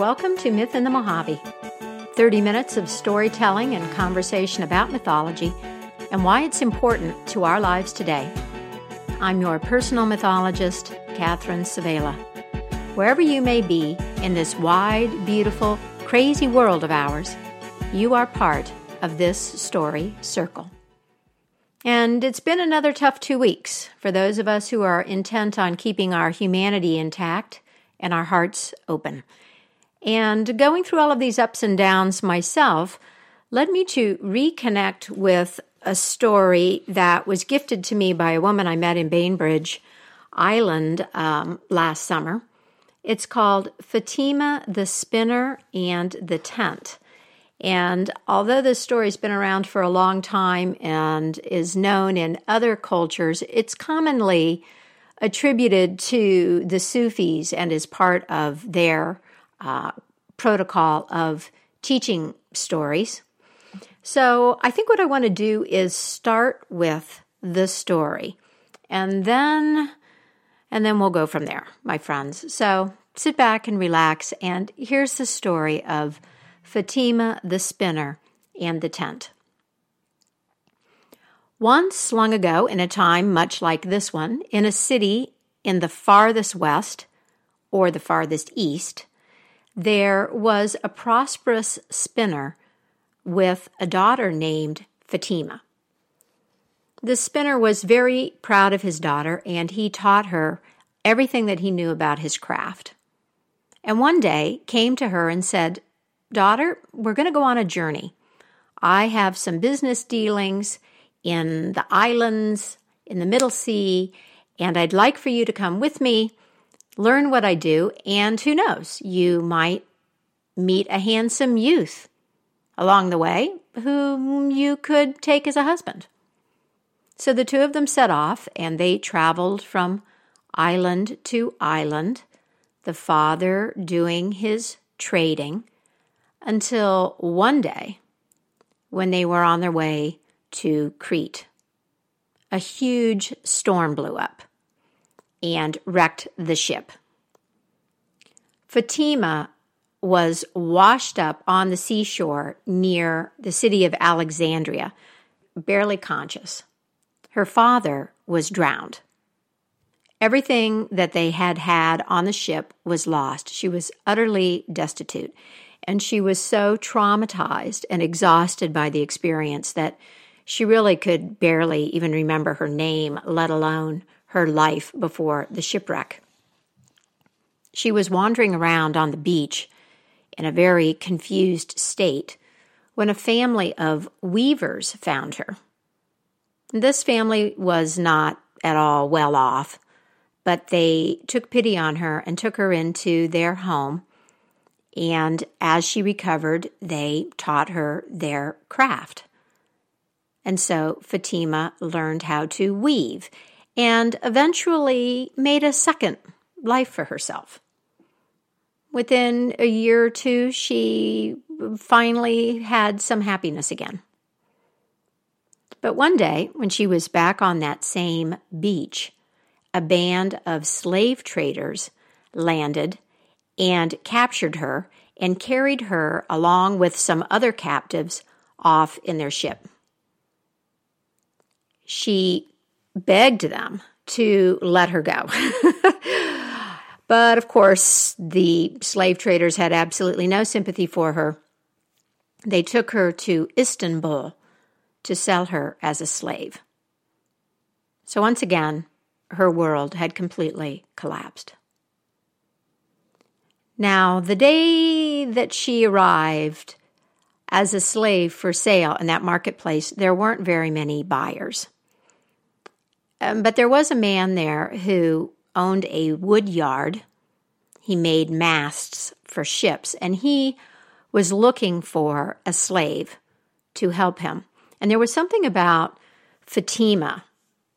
welcome to Myth in the Mojave 30 minutes of storytelling and conversation about mythology and why it's important to our lives today. I'm your personal mythologist, Catherine Svehla. Wherever you may be in this wide, beautiful, crazy world of ours, you are part of this story circle. And it's been another tough two weeks for those of us who are intent on keeping our humanity intact and our hearts open. And going through all of these ups and downs myself led me to reconnect with a story that was gifted to me by a woman I met in Bainbridge Island um, last summer. It's called Fatima the Spinner and the Tent. And although this story's been around for a long time and is known in other cultures, it's commonly attributed to the Sufis and is part of their uh, protocol of teaching stories. So I think what I want to do is start with the story and then and then we'll go from there, my friends. So sit back and relax and here's the story of Fatima the spinner and the tent. Once long ago, in a time much like this one, in a city in the farthest west or the farthest east, there was a prosperous spinner with a daughter named Fatima. The spinner was very proud of his daughter and he taught her everything that he knew about his craft. And one day came to her and said, Daughter, we're going to go on a journey. I have some business dealings in the islands, in the Middle Sea, and I'd like for you to come with me learn what I do, and who knows, you might meet a handsome youth along the way whom you could take as a husband. So the two of them set off and they traveled from island to island, the father doing his trading until one day when they were on their way to Crete. A huge storm blew up and wrecked the ship. Fatima was washed up on the seashore near the city of Alexandria, barely conscious. Her father was drowned. Everything that they had had on the ship was lost. She was utterly destitute, and she was so traumatized and exhausted by the experience that she really could barely even remember her name, let alone her life before the shipwreck. She was wandering around on the beach in a very confused state when a family of weavers found her. This family was not at all well off, but they took pity on her and took her into their home. And as she recovered, they taught her their craft. And so Fatima learned how to weave and eventually made a second life for herself. Within a year or two, she finally had some happiness again. But one day, when she was back on that same beach, a band of slave traders landed and captured her and carried her along with some other captives off in their ship. She begged them to let her go. but of course, the slave traders had absolutely no sympathy for her. They took her to Istanbul to sell her as a slave. So once again, her world had completely collapsed. Now, the day that she arrived as a slave for sale in that marketplace, there weren't very many buyers. Um, but there was a man there who owned a wood yard. He made masts for ships, and he was looking for a slave to help him. And there was something about Fatima,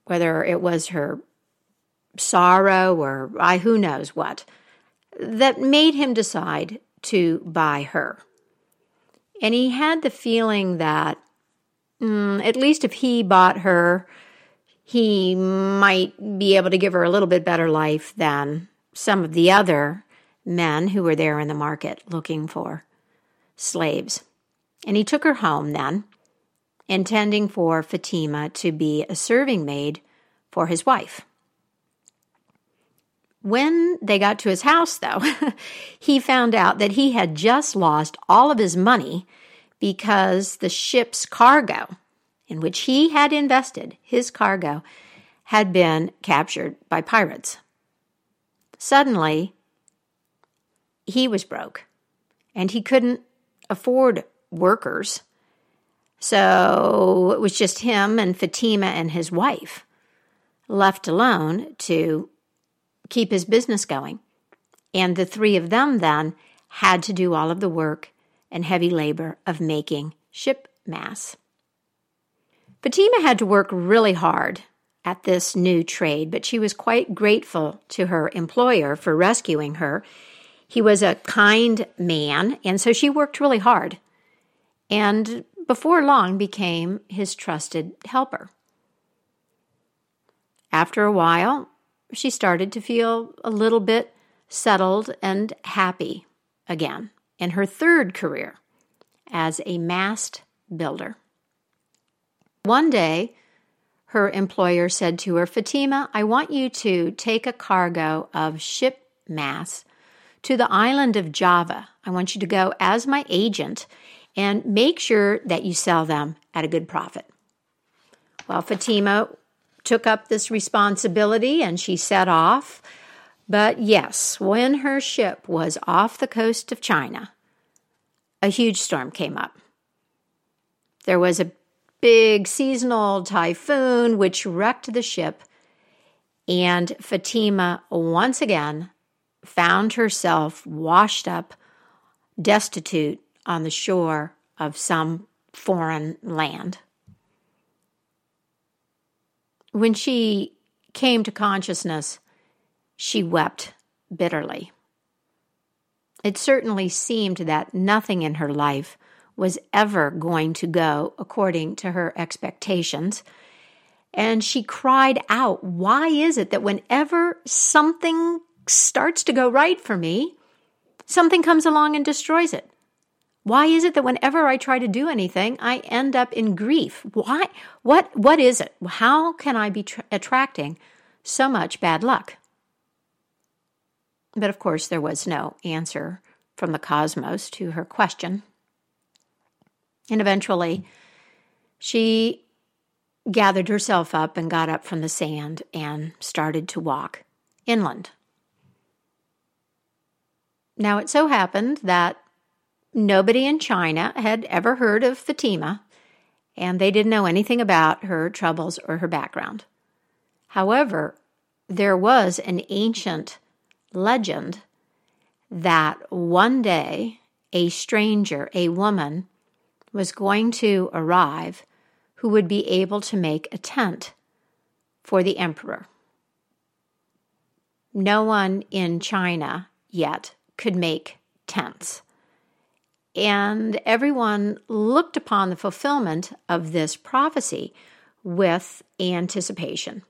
whether it was her sorrow or I who knows what, that made him decide to buy her. And he had the feeling that, mm, at least if he bought her, he might be able to give her a little bit better life than some of the other men who were there in the market looking for slaves. And he took her home then, intending for Fatima to be a serving maid for his wife. When they got to his house, though, he found out that he had just lost all of his money because the ship's cargo, in which he had invested, his cargo, had been captured by pirates. Suddenly, he was broke and he couldn't afford workers. So it was just him and Fatima and his wife left alone to keep his business going. And the three of them then had to do all of the work and heavy labor of making ship masts. Fatima had to work really hard at this new trade, but she was quite grateful to her employer for rescuing her. He was a kind man, and so she worked really hard and before long became his trusted helper. After a while, she started to feel a little bit settled and happy again in her third career as a mast builder. One day, her employer said to her, Fatima, I want you to take a cargo of ship masts to the island of Java. I want you to go as my agent and make sure that you sell them at a good profit. Well, Fatima took up this responsibility and she set off. But yes, when her ship was off the coast of China, a huge storm came up. There was a big seasonal typhoon which wrecked the ship, and Fatima once again found herself washed up, destitute on the shore of some foreign land. When she came to consciousness, she wept bitterly. It certainly seemed that nothing in her life was ever going to go according to her expectations. And she cried out, Why is it that whenever something starts to go right for me, something comes along and destroys it? Why is it that whenever I try to do anything, I end up in grief? Why? What? What is it? How can I be tra- attracting so much bad luck? But of course, there was no answer from the cosmos to her question. And eventually, she gathered herself up and got up from the sand and started to walk inland. Now, it so happened that Nobody in China had ever heard of Fatima, and they didn't know anything about her troubles or her background. However, there was an ancient legend that one day a stranger, a woman, was going to arrive who would be able to make a tent for the emperor. No one in China yet could make tents and everyone looked upon the fulfillment of this prophecy with anticipation.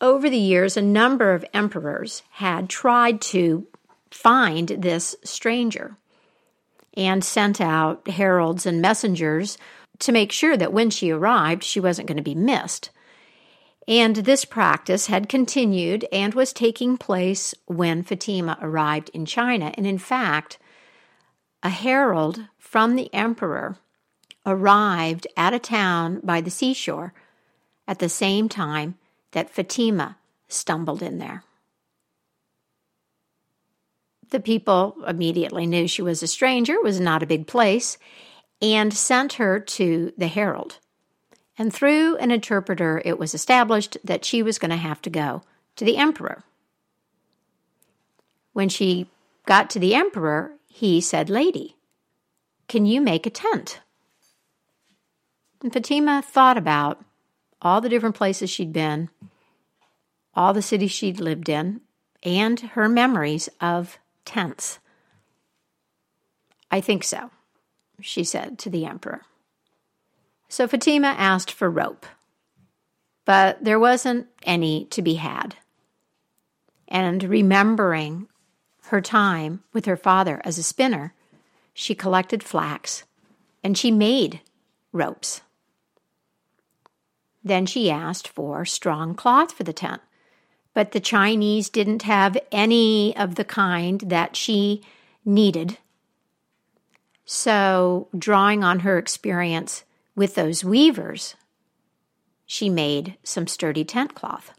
Over the years, a number of emperors had tried to find this stranger and sent out heralds and messengers to make sure that when she arrived, she wasn't going to be missed. And this practice had continued and was taking place when Fatima arrived in China. And in fact, a herald from the emperor arrived at a town by the seashore at the same time that Fatima stumbled in there. The people immediately knew she was a stranger, was not a big place, and sent her to the herald and through an interpreter, it was established that she was going to have to go to the emperor. When she got to the emperor, he said, Lady, can you make a tent? And Fatima thought about all the different places she'd been, all the cities she'd lived in, and her memories of tents. I think so, she said to the emperor. So Fatima asked for rope, but there wasn't any to be had. And remembering her time with her father as a spinner, she collected flax and she made ropes. Then she asked for strong cloth for the tent, but the Chinese didn't have any of the kind that she needed. So, drawing on her experience with those weavers, she made some sturdy tent cloth.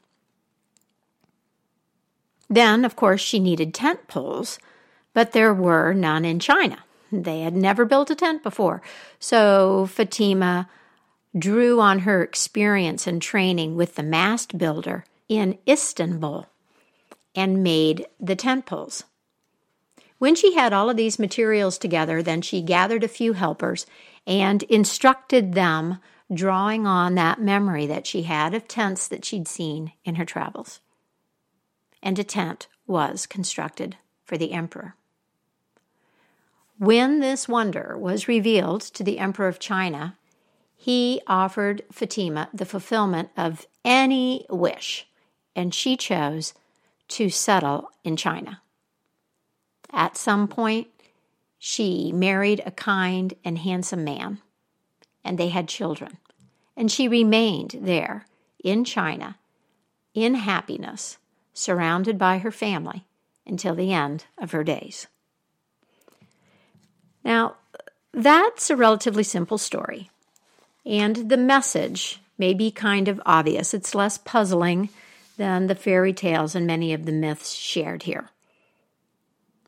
Then, of course, she needed tent poles, but there were none in China. They had never built a tent before. So Fatima drew on her experience and training with the mast builder in Istanbul and made the tent poles. When she had all of these materials together, then she gathered a few helpers and instructed them, drawing on that memory that she had of tents that she'd seen in her travels. And a tent was constructed for the emperor. When this wonder was revealed to the Emperor of China, he offered Fatima the fulfillment of any wish, and she chose to settle in China. At some point, she married a kind and handsome man, and they had children. And she remained there in China in happiness, surrounded by her family until the end of her days. Now, that's a relatively simple story. And the message may be kind of obvious. It's less puzzling than the fairy tales and many of the myths shared here.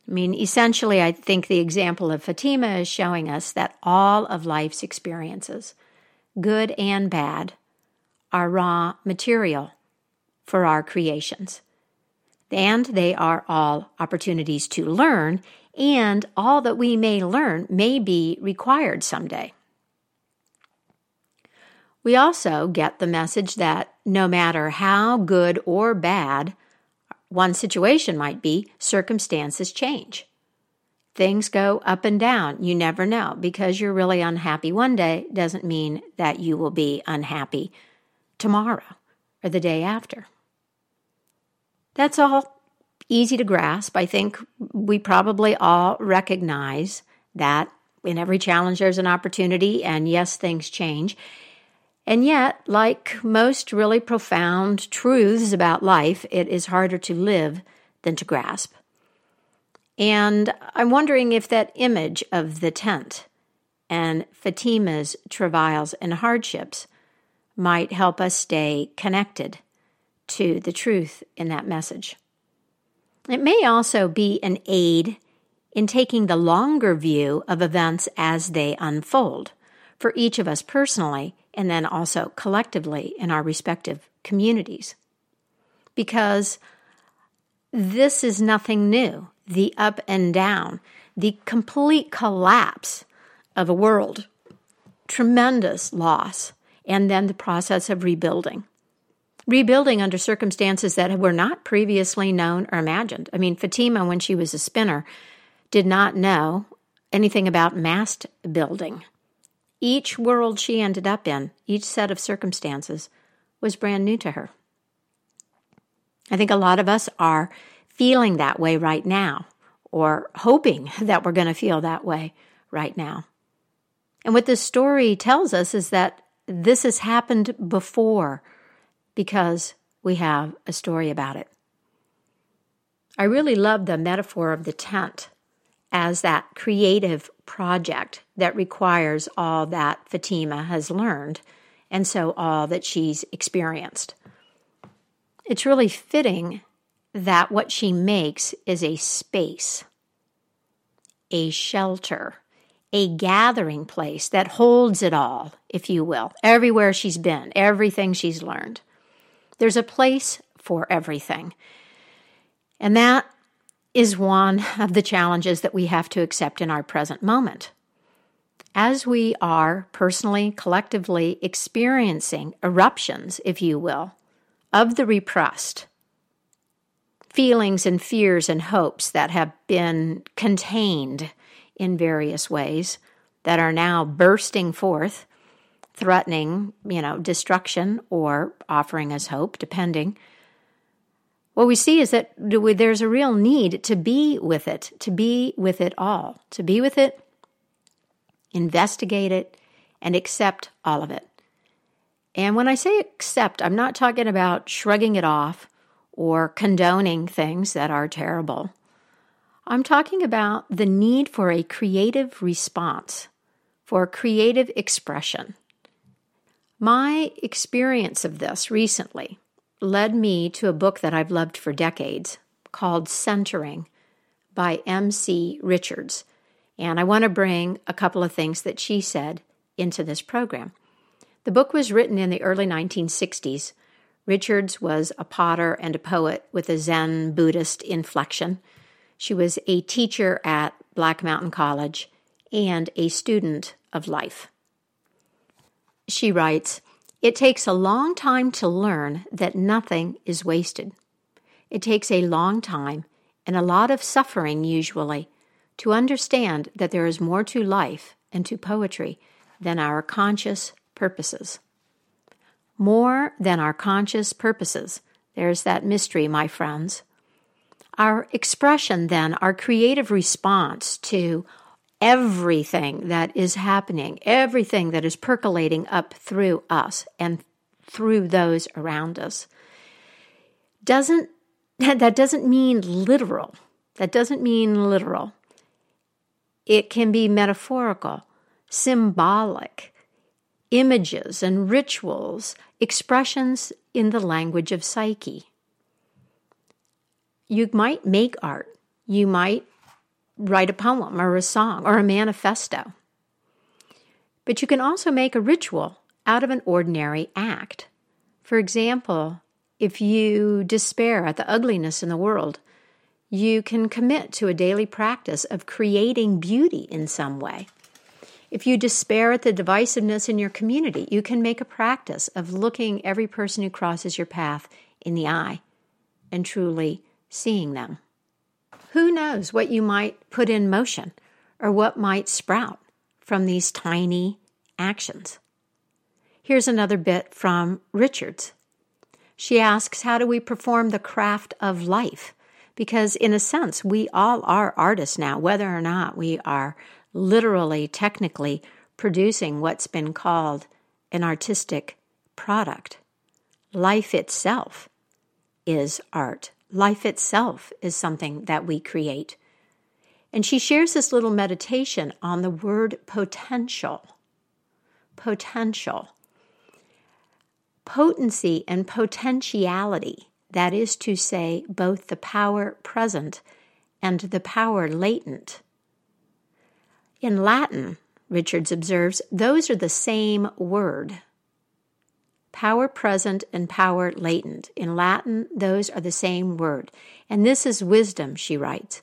I mean, essentially, I think the example of Fatima is showing us that all of life's experiences, good and bad, are raw material for our creations. And they are all opportunities to learn and all that we may learn may be required someday. We also get the message that no matter how good or bad one situation might be, circumstances change. Things go up and down. You never know. Because you're really unhappy one day doesn't mean that you will be unhappy tomorrow or the day after. That's all easy to grasp. I think we probably all recognize that in every challenge there's an opportunity, and yes, things change. And yet, like most really profound truths about life, it is harder to live than to grasp. And I'm wondering if that image of the tent and Fatima's travails and hardships might help us stay connected to the truth in that message. It may also be an aid in taking the longer view of events as they unfold for each of us personally and then also collectively in our respective communities. Because this is nothing new. The up and down, the complete collapse of a world, tremendous loss, and then the process of rebuilding rebuilding under circumstances that were not previously known or imagined. I mean, Fatima, when she was a spinner, did not know anything about mast building. Each world she ended up in, each set of circumstances, was brand new to her. I think a lot of us are feeling that way right now, or hoping that we're going to feel that way right now. And what this story tells us is that this has happened before because we have a story about it. I really love the metaphor of the tent as that creative project that requires all that Fatima has learned and so all that she's experienced. It's really fitting that what she makes is a space, a shelter, a gathering place that holds it all, if you will, everywhere she's been, everything she's learned. There's a place for everything. And that is one of the challenges that we have to accept in our present moment. As we are personally, collectively experiencing eruptions, if you will, of the repressed, feelings and fears and hopes that have been contained in various ways that are now bursting forth threatening, you know, destruction or offering us hope, depending. What we see is that there's a real need to be with it, to be with it all, to be with it, investigate it, and accept all of it. And when I say accept, I'm not talking about shrugging it off or condoning things that are terrible. I'm talking about the need for a creative response, for creative expression. My experience of this recently led me to a book that I've loved for decades called Centering by M.C. Richards. And I want to bring a couple of things that she said into this program. The book was written in the early 1960s. Richards was a potter and a poet with a Zen Buddhist inflection. She was a teacher at Black Mountain College and a student of life. She writes, it takes a long time to learn that nothing is wasted. It takes a long time and a lot of suffering, usually, to understand that there is more to life and to poetry than our conscious purposes. More than our conscious purposes. There's that mystery, my friends. Our expression, then, our creative response to everything that is happening, everything that is percolating up through us and through those around us. Doesn't that doesn't mean literal. That doesn't mean literal. It can be metaphorical, symbolic, images and rituals, expressions in the language of psyche. You might make art. You might write a poem or a song or a manifesto. But you can also make a ritual out of an ordinary act. For example, if you despair at the ugliness in the world, you can commit to a daily practice of creating beauty in some way. If you despair at the divisiveness in your community, you can make a practice of looking every person who crosses your path in the eye and truly seeing them. Who knows what you might put in motion or what might sprout from these tiny actions? Here's another bit from Richards. She asks, How do we perform the craft of life? Because, in a sense, we all are artists now, whether or not we are literally, technically producing what's been called an artistic product. Life itself is art. Life itself is something that we create. And she shares this little meditation on the word potential. Potential. Potency and potentiality, that is to say, both the power present and the power latent. In Latin, Richards observes, those are the same word power present and power latent. In Latin, those are the same word. And this is wisdom, she writes.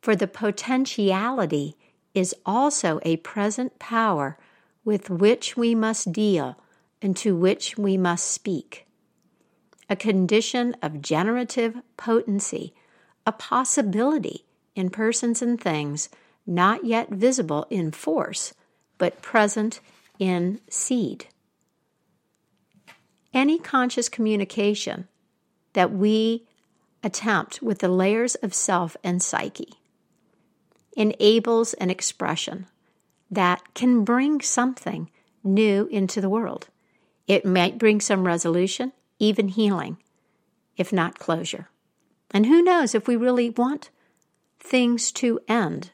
For the potentiality is also a present power with which we must deal and to which we must speak. A condition of generative potency, a possibility in persons and things not yet visible in force, but present in seed any conscious communication that we attempt with the layers of self and psyche enables an expression that can bring something new into the world. It might bring some resolution, even healing, if not closure. And who knows if we really want things to end?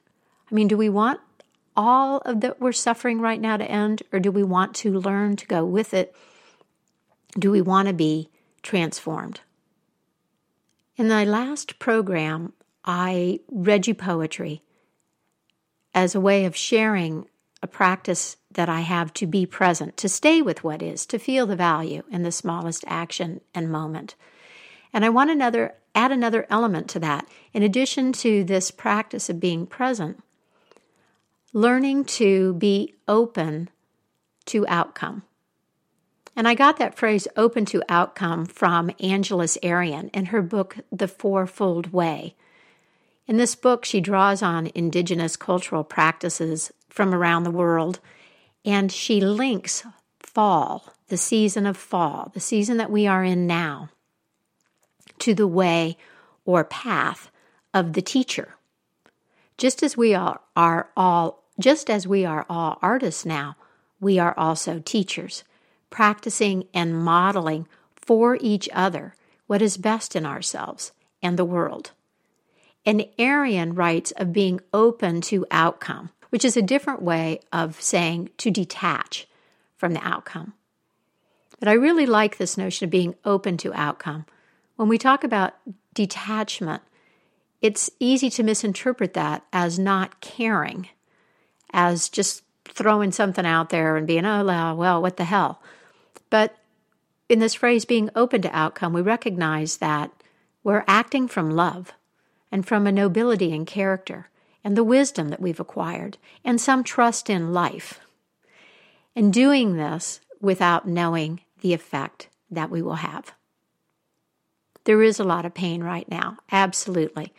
I mean, do we want all of that we're suffering right now to end, or do we want to learn to go with it do we want to be transformed? In my last program, I read you poetry as a way of sharing a practice that I have to be present, to stay with what is, to feel the value in the smallest action and moment. And I want another add another element to that. In addition to this practice of being present, learning to be open to outcome. And I got that phrase open to outcome from Angeles Arrien in her book, The Fourfold Way. In this book, she draws on indigenous cultural practices from around the world and she links fall, the season of fall, the season that we are in now, to the way or path of the teacher. Just as we are, are all just as we are all artists now, we are also teachers, practicing and modeling for each other what is best in ourselves and the world. And Arrien writes of being open to outcome, which is a different way of saying to detach from the outcome. But I really like this notion of being open to outcome. When we talk about detachment, it's easy to misinterpret that as not caring, as just throwing something out there and being, oh, well, what the hell. But in this phrase, being open to outcome, we recognize that we're acting from love and from a nobility in character and the wisdom that we've acquired and some trust in life. And doing this without knowing the effect that we will have. There is a lot of pain right now, absolutely.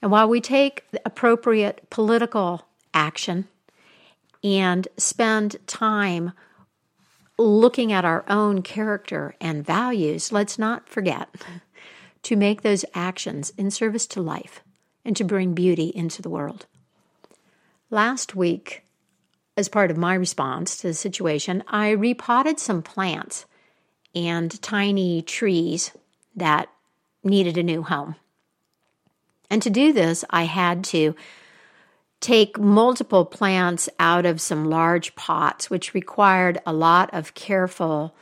And while we take appropriate political action and spend time looking at our own character and values, let's not forget to make those actions in service to life and to bring beauty into the world. Last week, as part of my response to the situation, I repotted some plants and tiny trees that needed a new home. And to do this, I had to take multiple plants out of some large pots, which required a lot of careful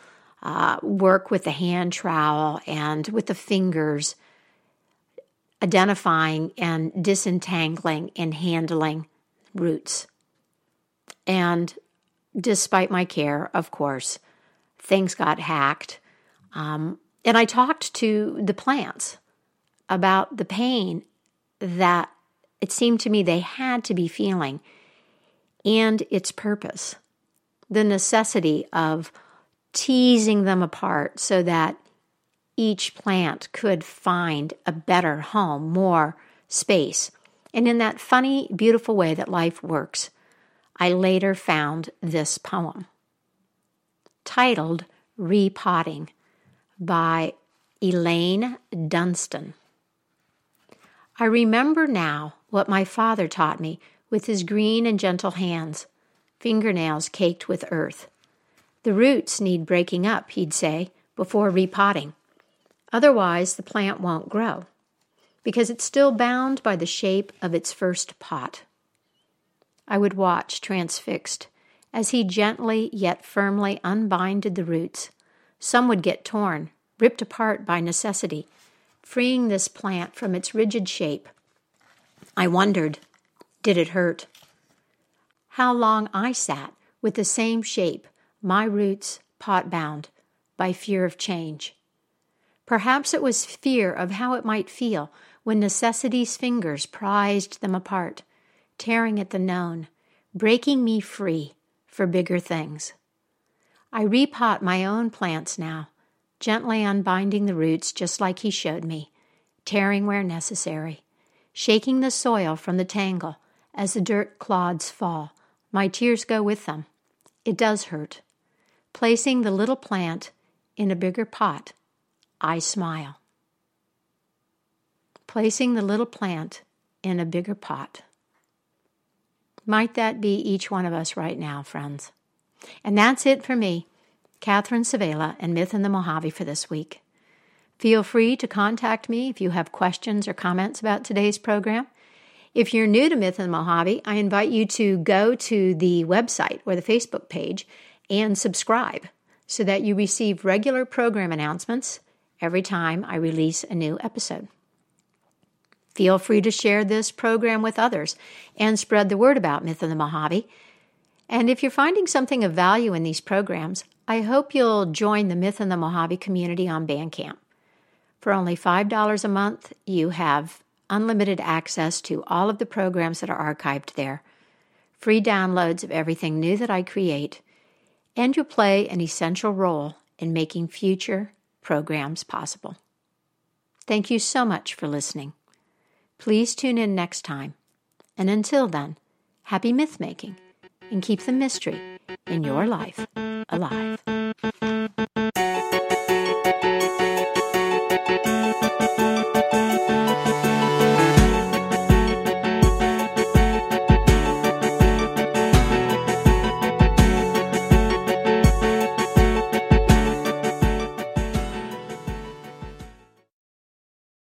uh, work with the hand trowel and with the fingers, identifying and disentangling and handling roots. And despite my care, of course, things got hacked. Um, and I talked to the plants about the pain that it seemed to me they had to be feeling and its purpose, the necessity of teasing them apart so that each plant could find a better home, more space. And in that funny, beautiful way that life works, I later found this poem titled Repotting by Elaine Dunstan. I remember now what my father taught me with his green and gentle hands, fingernails caked with earth. The roots need breaking up, he'd say, before repotting. Otherwise, the plant won't grow, because it's still bound by the shape of its first pot. I would watch, transfixed, as he gently yet firmly unbinded the roots. Some would get torn, ripped apart by necessity, freeing this plant from its rigid shape. I wondered, did it hurt? How long I sat with the same shape, my roots pot bound, by fear of change. Perhaps it was fear of how it might feel when necessity's fingers prized them apart, tearing at the known, breaking me free for bigger things. I repot my own plants now, gently unbinding the roots just like he showed me, tearing where necessary, shaking the soil from the tangle as the dirt clods fall. My tears go with them. It does hurt. Placing the little plant in a bigger pot, I smile. Placing the little plant in a bigger pot. Might that be each one of us right now, friends? And that's it for me, Catherine Svehla and Myth in the Mojave for this week. Feel free to contact me if you have questions or comments about today's program. If you're new to Myth and the Mojave, I invite you to go to the website or the Facebook page and subscribe so that you receive regular program announcements every time I release a new episode. Feel free to share this program with others and spread the word about Myth of the Mojave. And if you're finding something of value in these programs, I hope you'll join the Myth and the Mojave community on Bandcamp. For only $5 a month, you have unlimited access to all of the programs that are archived there, free downloads of everything new that I create, and you'll play an essential role in making future programs possible. Thank you so much for listening. Please tune in next time. And until then, happy myth making and keep the mystery in your life alive.